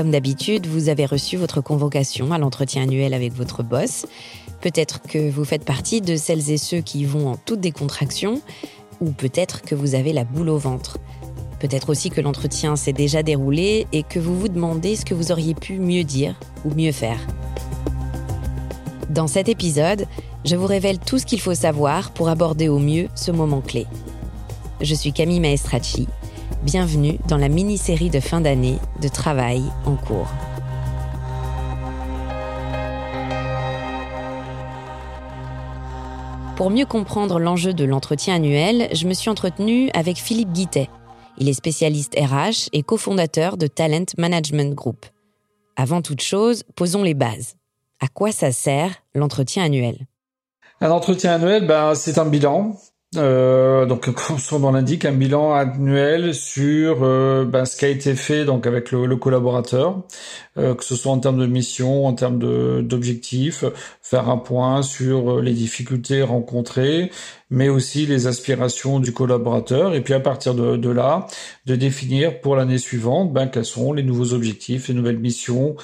Comme d'habitude, vous avez reçu votre convocation à l'entretien annuel avec votre boss. Peut-être que vous faites partie de celles et ceux qui vont en toute décontraction, ou peut-être que vous avez la boule au ventre. Peut-être aussi que l'entretien s'est déjà déroulé et que vous vous demandez ce que vous auriez pu mieux dire ou mieux faire. Dans cet épisode, je vous révèle tout ce qu'il faut savoir pour aborder au mieux ce moment clé. Je suis Camille Maestracci Bienvenue dans la mini-série de fin d'année de travail en cours. Pour mieux comprendre l'enjeu de l'entretien annuel, je me suis entretenue avec Philippe Guittet. Il est spécialiste RH et cofondateur de Talent Management Group. Avant toute chose, posons les bases. À quoi ça sert l'entretien annuel? Un entretien annuel, ben, c'est un bilan euh, donc, comme son nom l'indique, un bilan annuel sur euh, ben, ce qui a été fait donc avec le, collaborateur, euh, que ce soit en termes de mission, en termes d'objectifs, faire un point sur les difficultés rencontrées, mais aussi les aspirations du collaborateur, et puis à partir de, de là, de définir pour l'année suivante ben, quels sont les nouveaux objectifs, les nouvelles missions,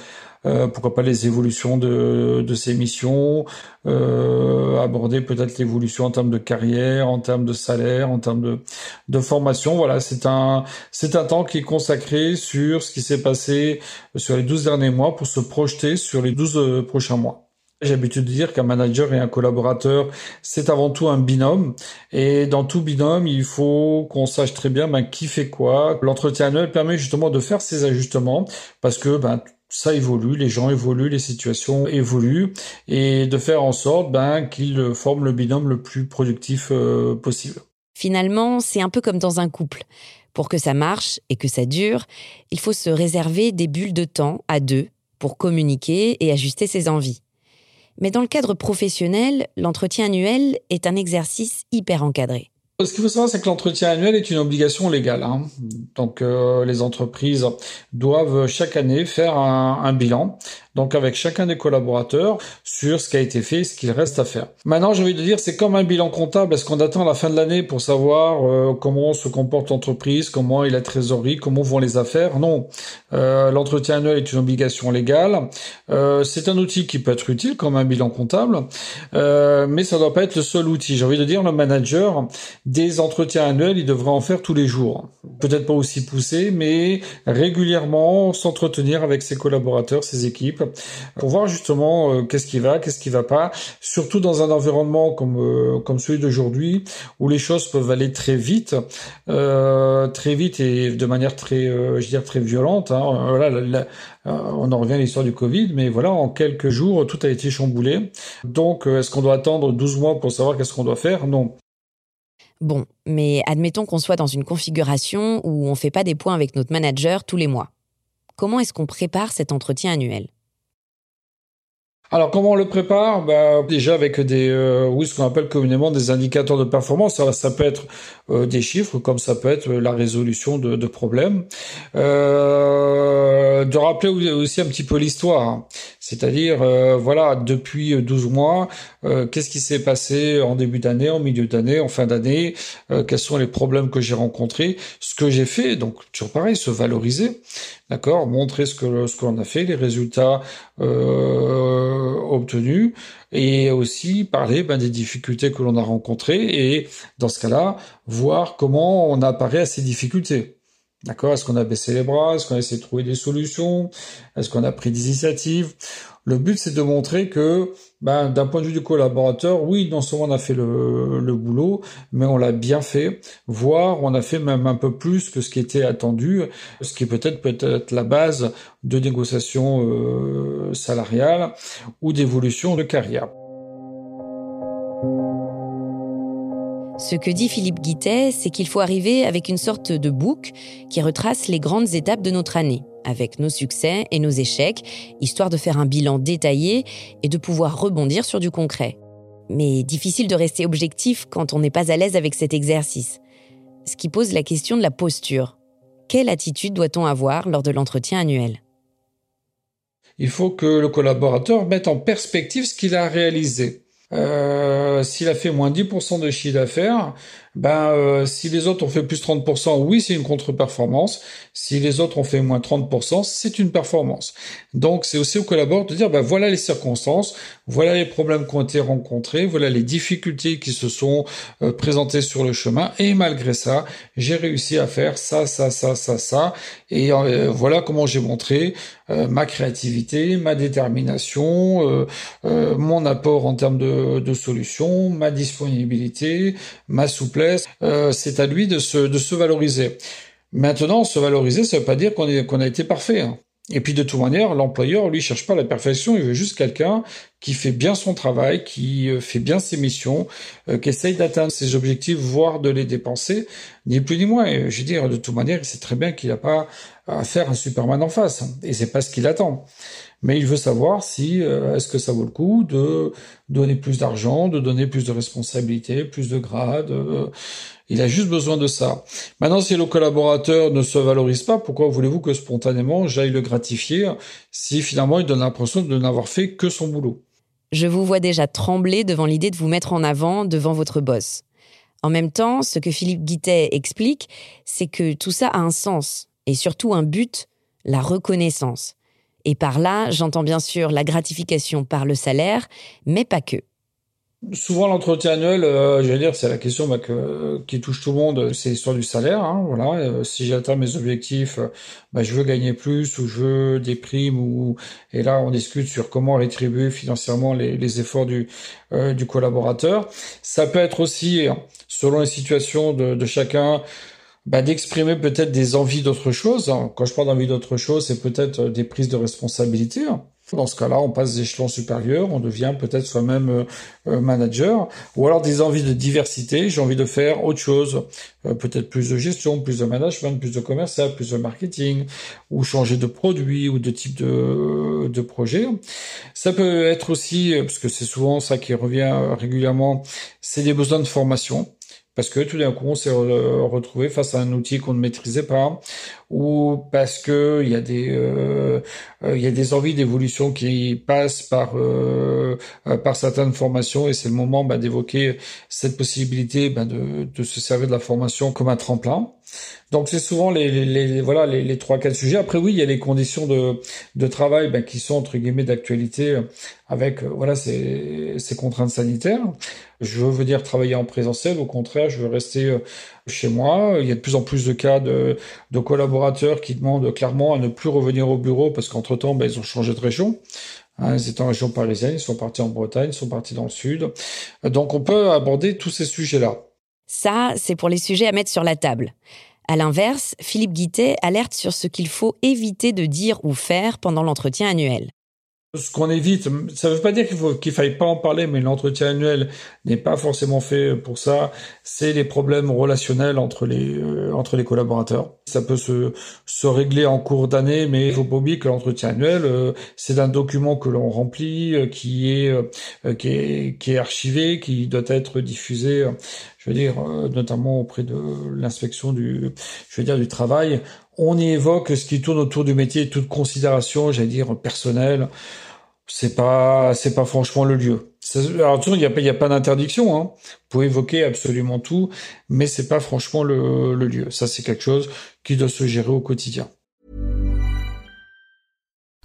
euh, pourquoi pas les évolutions de, de ces missions, euh, aborder peut-être l'évolution en termes de carrière, en termes de salaire, en termes de, de formation. Voilà, c'est un c'est un temps qui est consacré sur ce qui s'est passé sur les 12 derniers mois pour se projeter sur les 12 euh, prochains mois. J'ai l'habitude de dire qu'un manager et un collaborateur, c'est avant tout un binôme. Et dans tout binôme, il faut qu'on sache très bien ben, qui fait quoi. L'entretien annuel permet justement de faire ces ajustements parce que ben, ça évolue, les gens évoluent, les situations évoluent, et de faire en sorte ben, qu'ils forment le binôme le plus productif euh, possible. Finalement, c'est un peu comme dans un couple. Pour que ça marche et que ça dure, il faut se réserver des bulles de temps à deux pour communiquer et ajuster ses envies. Mais dans le cadre professionnel, l'entretien annuel est un exercice hyper encadré. Ce qu'il faut savoir, c'est que l'entretien annuel est une obligation légale. Hein. Donc, euh, les entreprises doivent chaque année faire un, un bilan donc avec chacun des collaborateurs sur ce qui a été fait et ce qu'il reste à faire. Maintenant, j'ai envie de dire, c'est comme un bilan comptable. Est-ce qu'on attend la fin de l'année pour savoir euh, comment se comporte l'entreprise, comment est la trésorerie, comment vont les affaires? Non. Euh, L'entretien annuel est une obligation légale. Euh, c'est un outil qui peut être utile comme un bilan comptable, euh, mais ça ne doit pas être le seul outil. J'ai envie de dire, le manager des entretiens annuels, il devrait en faire tous les jours. Peut-être pas aussi poussé, mais régulièrement s'entretenir avec ses collaborateurs, ses équipes, pour voir justement euh, qu'est-ce qui va, qu'est-ce qui va pas, surtout dans un environnement comme euh, comme celui d'aujourd'hui où les choses peuvent aller très vite, euh, très vite et de manière très, je veux dire très violente. Hein. Voilà, on en revient à l'histoire du Covid, mais voilà, en quelques jours, tout a été chamboulé. Donc, est-ce qu'on doit attendre 12 mois pour savoir qu'est-ce qu'on doit faire? Non. Bon, mais admettons qu'on soit dans une configuration où on ne fait pas des points avec notre manager tous les mois. Comment est-ce qu'on prépare cet entretien annuel? Alors comment on le prépare? Bah, Déjà avec des, euh, ce qu'on appelle communément des indicateurs de performance. Ça, peut être euh, des chiffres, comme ça peut être la résolution de, problèmes. Euh, de rappeler aussi un petit peu l'histoire. C'est-à-dire, euh, voilà, depuis 12 mois, qu'est-ce qui s'est passé en début d'année, en milieu d'année, en fin d'année Quels sont les problèmes que j'ai rencontrés Ce que j'ai fait, donc toujours pareil, se valoriser. D'accord Montrer ce que ce qu'on a fait, les résultats euh, obtenus, et aussi parler ben, des difficultés que l'on a rencontrées, et dans ce cas-là, voir comment on apparaît à ces difficultés. D'accord? Est-ce qu'on a baissé les bras? Est-ce qu'on a essayé de trouver des solutions? Est-ce qu'on a pris des initiatives? Le but, c'est de montrer que, ben, d'un point de vue du collaborateur, oui, non seulement on a fait le, le boulot, mais on l'a bien fait, voire on a fait même un peu plus que ce qui était attendu, ce qui peut-être peut être la base de négociations euh, salariales ou d'évolution de carrière. Ce que dit Philippe Guittet, c'est qu'il faut arriver avec une sorte de bouc qui retrace les grandes étapes de notre année, avec nos succès et nos échecs, histoire de faire un bilan détaillé et de pouvoir rebondir sur du concret. Mais difficile de rester objectif quand on n'est pas à l'aise avec cet exercice. Ce qui pose la question de la posture. Quelle attitude doit-on avoir lors de l'entretien annuel? Il faut que le collaborateur mette en perspective ce qu'il a réalisé. Euh, s'il a fait moins 10% de chiffre d'affaires, ben euh, si les autres ont fait plus 30%, oui, c'est une contre-performance. Si les autres ont fait moins 30%, c'est une performance. Donc c'est aussi au collaborateur de dire ben voilà les circonstances, voilà les problèmes qui ont été rencontrés, voilà les difficultés qui se sont euh, présentées sur le chemin et malgré ça, j'ai réussi à faire ça ça ça ça ça et euh, voilà comment j'ai montré ma créativité, ma détermination, mon apport en termes de, de solutions, ma disponibilité, ma souplesse euh, c'est à lui de se, de se valoriser. Maintenant, se valoriser, ça veut pas dire qu'on qu'on a été parfait. Hein. Et puis de toute manière, l'employeur, lui, cherche pas la perfection, il veut juste quelqu'un qui fait bien son travail, qui euh, fait bien ses missions, euh, qui essaye d'atteindre ses objectifs, voire de les dépenser, ni plus ni moins. Et je veux dire, de toute manière, il sait très bien qu'il n'a pas à faire un Superman en face, hein. et c'est pas ce qu'il attend mais il veut savoir si euh, est-ce que ça vaut le coup de donner plus d'argent, de donner plus de responsabilités, plus de grades. Euh, il a juste besoin de ça. Maintenant, si le collaborateur ne se valorise pas, pourquoi voulez-vous que spontanément j'aille le gratifier si finalement il donne l'impression de n'avoir fait que son boulot? Je vous vois déjà trembler devant l'idée de vous mettre en avant devant votre boss. En même temps, ce que Philippe Guittet explique, c'est que tout ça a un sens et surtout un but, la reconnaissance. Et par là, j'entends bien sûr la gratification par le salaire, mais pas que. Souvent, l'entretien annuel, euh, je vais dire, c'est la question bah, qui touche tout le monde, c'est l'histoire du salaire. Hein, voilà, euh, si j'atteins mes objectifs, bah, je veux gagner plus ou je veux des primes ou et là, on discute sur comment rétribuer financièrement les, efforts du euh, collaborateur. Ça peut être aussi, selon les situations de chacun, bah, d'exprimer peut-être des envies d'autre chose. Quand je parle d'envie d'autre chose, c'est peut-être euh, des prises de responsabilité. Dans ce cas-là, on passe des échelons supérieurs, on devient peut-être soi-même euh, euh, manager, ou alors des envies de diversité, j'ai envie de faire autre chose, peut-être plus de gestion, plus de management, plus de commercial, plus de marketing, ou changer de produit ou de type de, de projet. Ça peut être aussi, parce que c'est souvent ça qui revient régulièrement, c'est des besoins de formation parce que tout d'un coup on s'est retrouvé face à un outil qu'on ne maîtrisait pas ou parce que il y a des euh, il y a des envies d'évolution qui passent par euh, par certaines formations et c'est le moment bah, d'évoquer cette possibilité bah, de, de se servir de la formation comme un tremplin donc c'est souvent les, les, voilà les, les, trois cas de sujet. Après oui, il y a les conditions de, de travail ben, qui sont entre guillemets d'actualité avec euh, voilà ces, ces contraintes sanitaires. Je veux dire travailler en présentiel, au contraire, je veux rester euh, chez moi. Il y a de plus en plus de cas de, collaborateurs qui demandent clairement à ne plus revenir au bureau parce qu'entre temps, ben, ils ont changé de région. Hein, ils étaient en région parisienne, ils sont partis en Bretagne, ils sont partis dans le sud. Donc on peut aborder tous ces sujets-là. Ça, c'est pour les sujets à mettre sur la table. À l'inverse, Philippe Guittet alerte sur ce qu'il faut éviter de dire ou faire pendant l'entretien annuel. Ce qu'on évite, ça ne veut pas dire qu'il faut qu'il faille pas en parler, mais l'entretien annuel n'est pas forcément fait pour ça. C'est les problèmes relationnels entre les euh, entre les collaborateurs. Ça peut se se régler en cours d'année, mais il faut pas oublier que l'entretien annuel, euh, c'est un document que l'on remplit, euh, qui est qui est qui est archivé, qui doit être diffusé. je veux dire, notamment auprès de l'inspection du, je veux dire, du travail. On y évoque ce qui tourne autour du métier, toute considération, j'allais dire, personnelle c'est pas c'est pas franchement le lieu. Alors il n'y a pas il a pas d'interdiction. Hein. Vous pouvez évoquer absolument tout, mais c'est pas franchement le, le lieu. Ça c'est quelque chose qui doit se gérer au quotidien.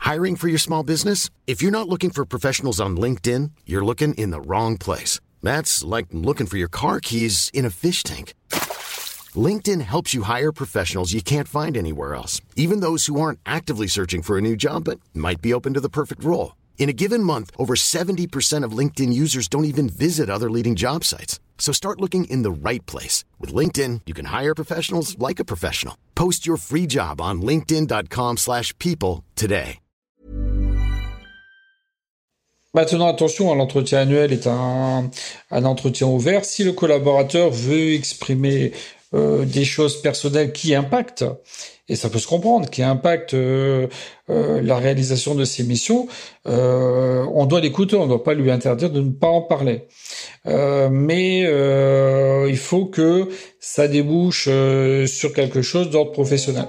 Hiring for your small business? If you're not looking for professionals on LinkedIn, you're looking in the wrong place. That's like looking for your car keys in a fish tank. LinkedIn helps you hire professionals you can't find anywhere else, even those who aren't actively searching for a new job but might be open to the perfect role. In a given month, over 70% of LinkedIn users don't even visit other leading job sites. So start looking in the right place. With LinkedIn, you can hire professionals like a professional. Post your free job on linkedin.com slash people today. Maintenant, attention, l'entretien annuel est un, un entretien ouvert. Si le collaborateur veut exprimer euh, des choses personnelles qui impactent, et ça peut se comprendre, qui impactent euh, euh, la réalisation de ces missions, euh, on doit l'écouter, on ne doit pas lui interdire de ne pas en parler. mais il faut que ça débouche sur quelque chose d'ordre professionnel.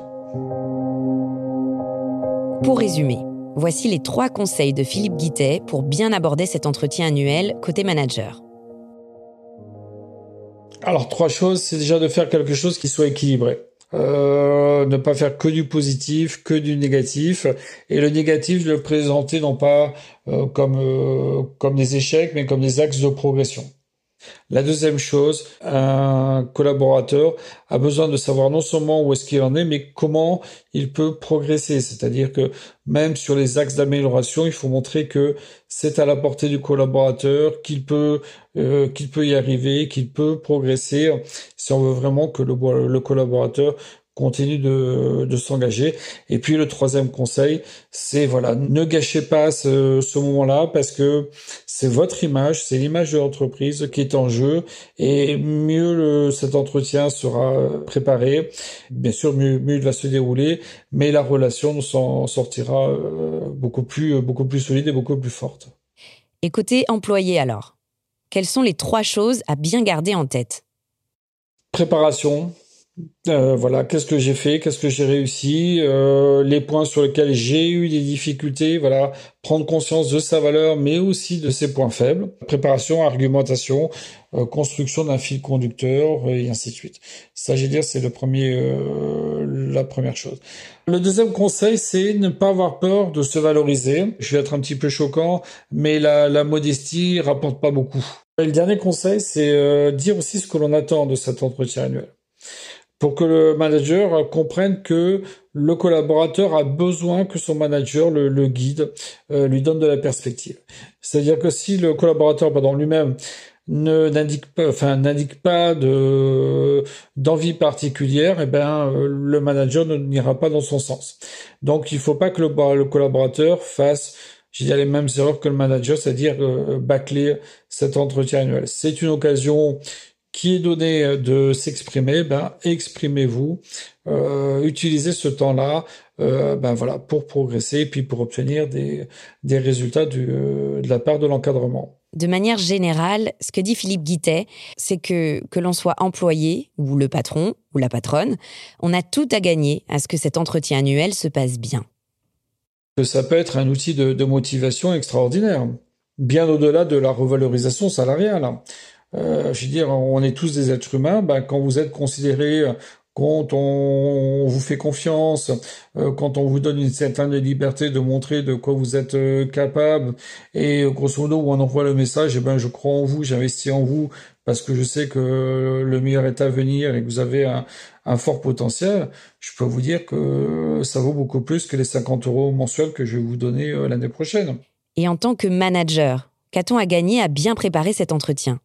Pour résumer, voici les trois conseils de Philippe Guittet pour bien aborder cet entretien annuel côté manager. Alors trois choses, c'est déjà de faire quelque chose qui soit équilibré. Euh, ne pas faire que du positif, que du négatif, et le négatif le présenter non pas euh, comme euh, comme des échecs, mais comme des axes de progression. La deuxième chose, un collaborateur a besoin de savoir non seulement où est-ce qu'il en est, mais comment il peut progresser. C'est-à-dire que même sur les axes d'amélioration, il faut montrer que c'est à la portée du collaborateur, qu'il peut euh, qu'il peut y arriver, qu'il peut progresser. Si on veut vraiment que le, le collaborateur continue de, de s'engager. Et puis le troisième conseil, c'est voilà, ne gâchez pas ce, ce moment-là parce que c'est votre image, c'est l'image de l'entreprise qui est en jeu et mieux le, cet entretien sera préparé, bien sûr mieux, mieux il va se dérouler, mais la relation s'en sortira euh, beaucoup plus beaucoup plus solide et beaucoup plus forte. Et côté employé alors, quelles sont les trois choses à bien garder en tête? Préparation, euh, voilà, qu'est-ce que j'ai fait, qu'est-ce que j'ai réussi, euh, les points sur lesquels j'ai eu des difficultés, voilà, prendre conscience de sa valeur, mais aussi de ses points faibles, préparation, argumentation, euh, construction d'un fil conducteur et ainsi de suite. Ça, j'ai dire, c'est le premier, la première chose. Le deuxième conseil, c'est ne pas avoir peur de se valoriser. Je vais être un petit peu choquant, mais la, la modestie rapporte pas beaucoup. Et le dernier conseil, c'est dire aussi ce que l'on attend de cet entretien annuel pour que le manager comprenne que le collaborateur a besoin que son manager le, guide, euh, lui donne de la perspective. C'est-à-dire que si le collaborateur, pardon, lui-même ne n'indique pas, d'envie particulière, eh ben euh, le manager ne n'ira pas dans son sens. Donc il faut pas que le, le collaborateur fasse j'ai dit les mêmes erreurs que le manager, c'est-à-dire euh, bâcler cet entretien annuel. C'est une occasion qui est donné euh, de s'exprimer, ben exprimez-vous, euh, utilisez ce temps-là, euh, ben voilà, pour progresser, puis pour obtenir des, des résultats du, de la part de l'encadrement. De manière générale, ce que dit Philippe Guittet, c'est que que l'on soit employé ou le patron ou la patronne, on a tout à gagner à ce que cet entretien annuel se passe bien. Ça peut être un outil de, de motivation extraordinaire, bien au-delà de la revalorisation salariale. Euh, je veux dire, on est tous des êtres humains. Ben, quand vous êtes considéré, quand on, vous fait confiance, euh, quand on vous donne une certaine liberté de montrer de quoi vous êtes euh, capable, et grosso modo, on envoie le message, eh ben, je crois en vous, j'investis en vous, parce que je sais que le meilleur est à venir et que vous avez un, un fort potentiel, je peux vous dire que ça vaut beaucoup plus que les 50 euros mensuels que je vais vous donner l'année prochaine. Et en tant que manager, qu'a-t-on à gagner à bien préparer cet entretien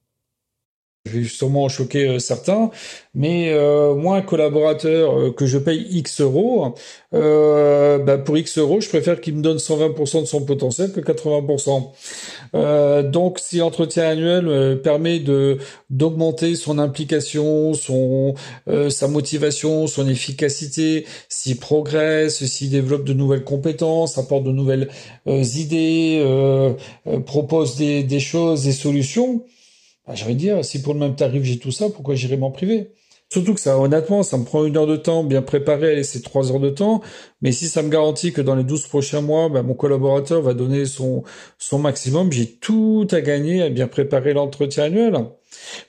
Je vais sûrement choquer euh, certains, mais euh, moi, un collaborateur euh, que je paye X euros, euh, bah, pour X euros, je préfère qu'il me donne 120% de son potentiel que 80%. Euh, donc, si l'entretien annuel permet de d'augmenter son implication, son sa motivation, son efficacité, s'il progresse, s'il développe de nouvelles compétences, apporte de nouvelles idées, propose des, des choses, des solutions bah, J'ai dire, si pour le même tarif j'ai tout ça, pourquoi j'irai m'en priver? Surtout que ça, honnêtement, ça me prend une heure de temps, bien préparé, c'est trois heures de temps. Mais si ça me garantit que dans les 12 prochains mois, bah, mon collaborateur va donner son, son maximum, j'ai tout à gagner à bien préparer l'entretien annuel.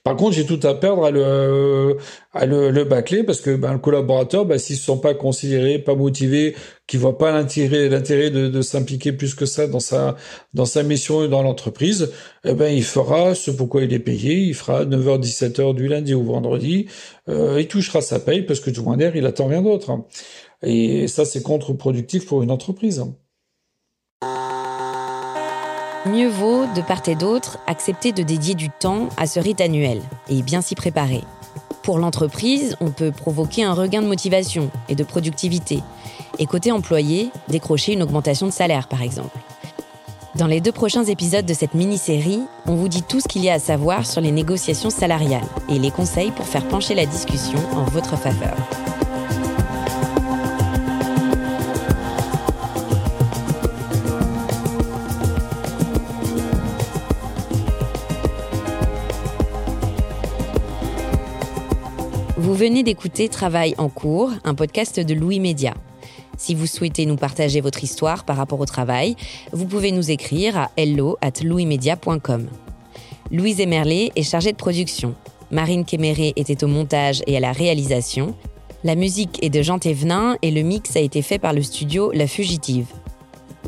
Par contre, j'ai tout à perdre à le, à le, le bâcler parce que ben, le collaborateur, ben, s'il se sent pas considéré, pas motivé, qui voit pas l'intérêt, l'intérêt de, de s'impliquer plus que ça dans sa, dans sa mission et dans l'entreprise, eh ben, il fera ce pourquoi il est payé, il fera 9h, 17h du lundi au vendredi, euh, il touchera sa paye parce que du moins d'air, il attend rien d'autre. Et ça, c'est contre-productif pour une entreprise. Mieux vaut, de part et d'autre, accepter de dédier du temps à ce rite annuel et bien s'y préparer. Pour l'entreprise, on peut provoquer un regain de motivation et de productivité. Et côté employé, décrocher une augmentation de salaire, par exemple. Dans les deux prochains épisodes de cette mini-série, on vous dit tout ce qu'il y a à savoir sur les négociations salariales et les conseils pour faire pencher la discussion en votre faveur. Venez d'écouter Travail en cours, un podcast de Louis Média. Si vous souhaitez nous partager votre histoire par rapport au travail, vous pouvez nous écrire à hello at louismedia.com. Louise Emerlé est chargée de production. Marine Kéméré était au montage et à la réalisation. La musique est de Jean Thévenin et le mix a été fait par le studio La Fugitive.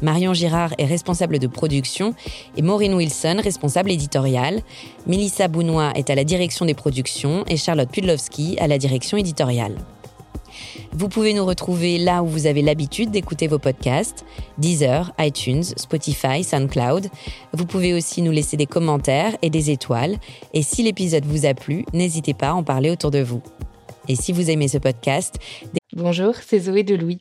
Marion Girard est responsable de production et Maureen Wilson, responsable éditoriale. Melissa Bounois est à la direction des productions et Charlotte Pudlowski à la direction éditoriale. Vous pouvez nous retrouver là où vous avez l'habitude d'écouter vos podcasts, Deezer, iTunes, Spotify, SoundCloud. Vous pouvez aussi nous laisser des commentaires et des étoiles. Et si l'épisode vous a plu, n'hésitez pas à en parler autour de vous. Et si vous aimez ce podcast, Bonjour, c'est Zoé de Louis.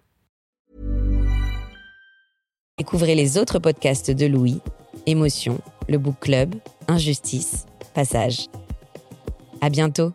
Découvrez les autres podcasts de Louis, Émotion, le Book Club, Injustice, Passage. À bientôt.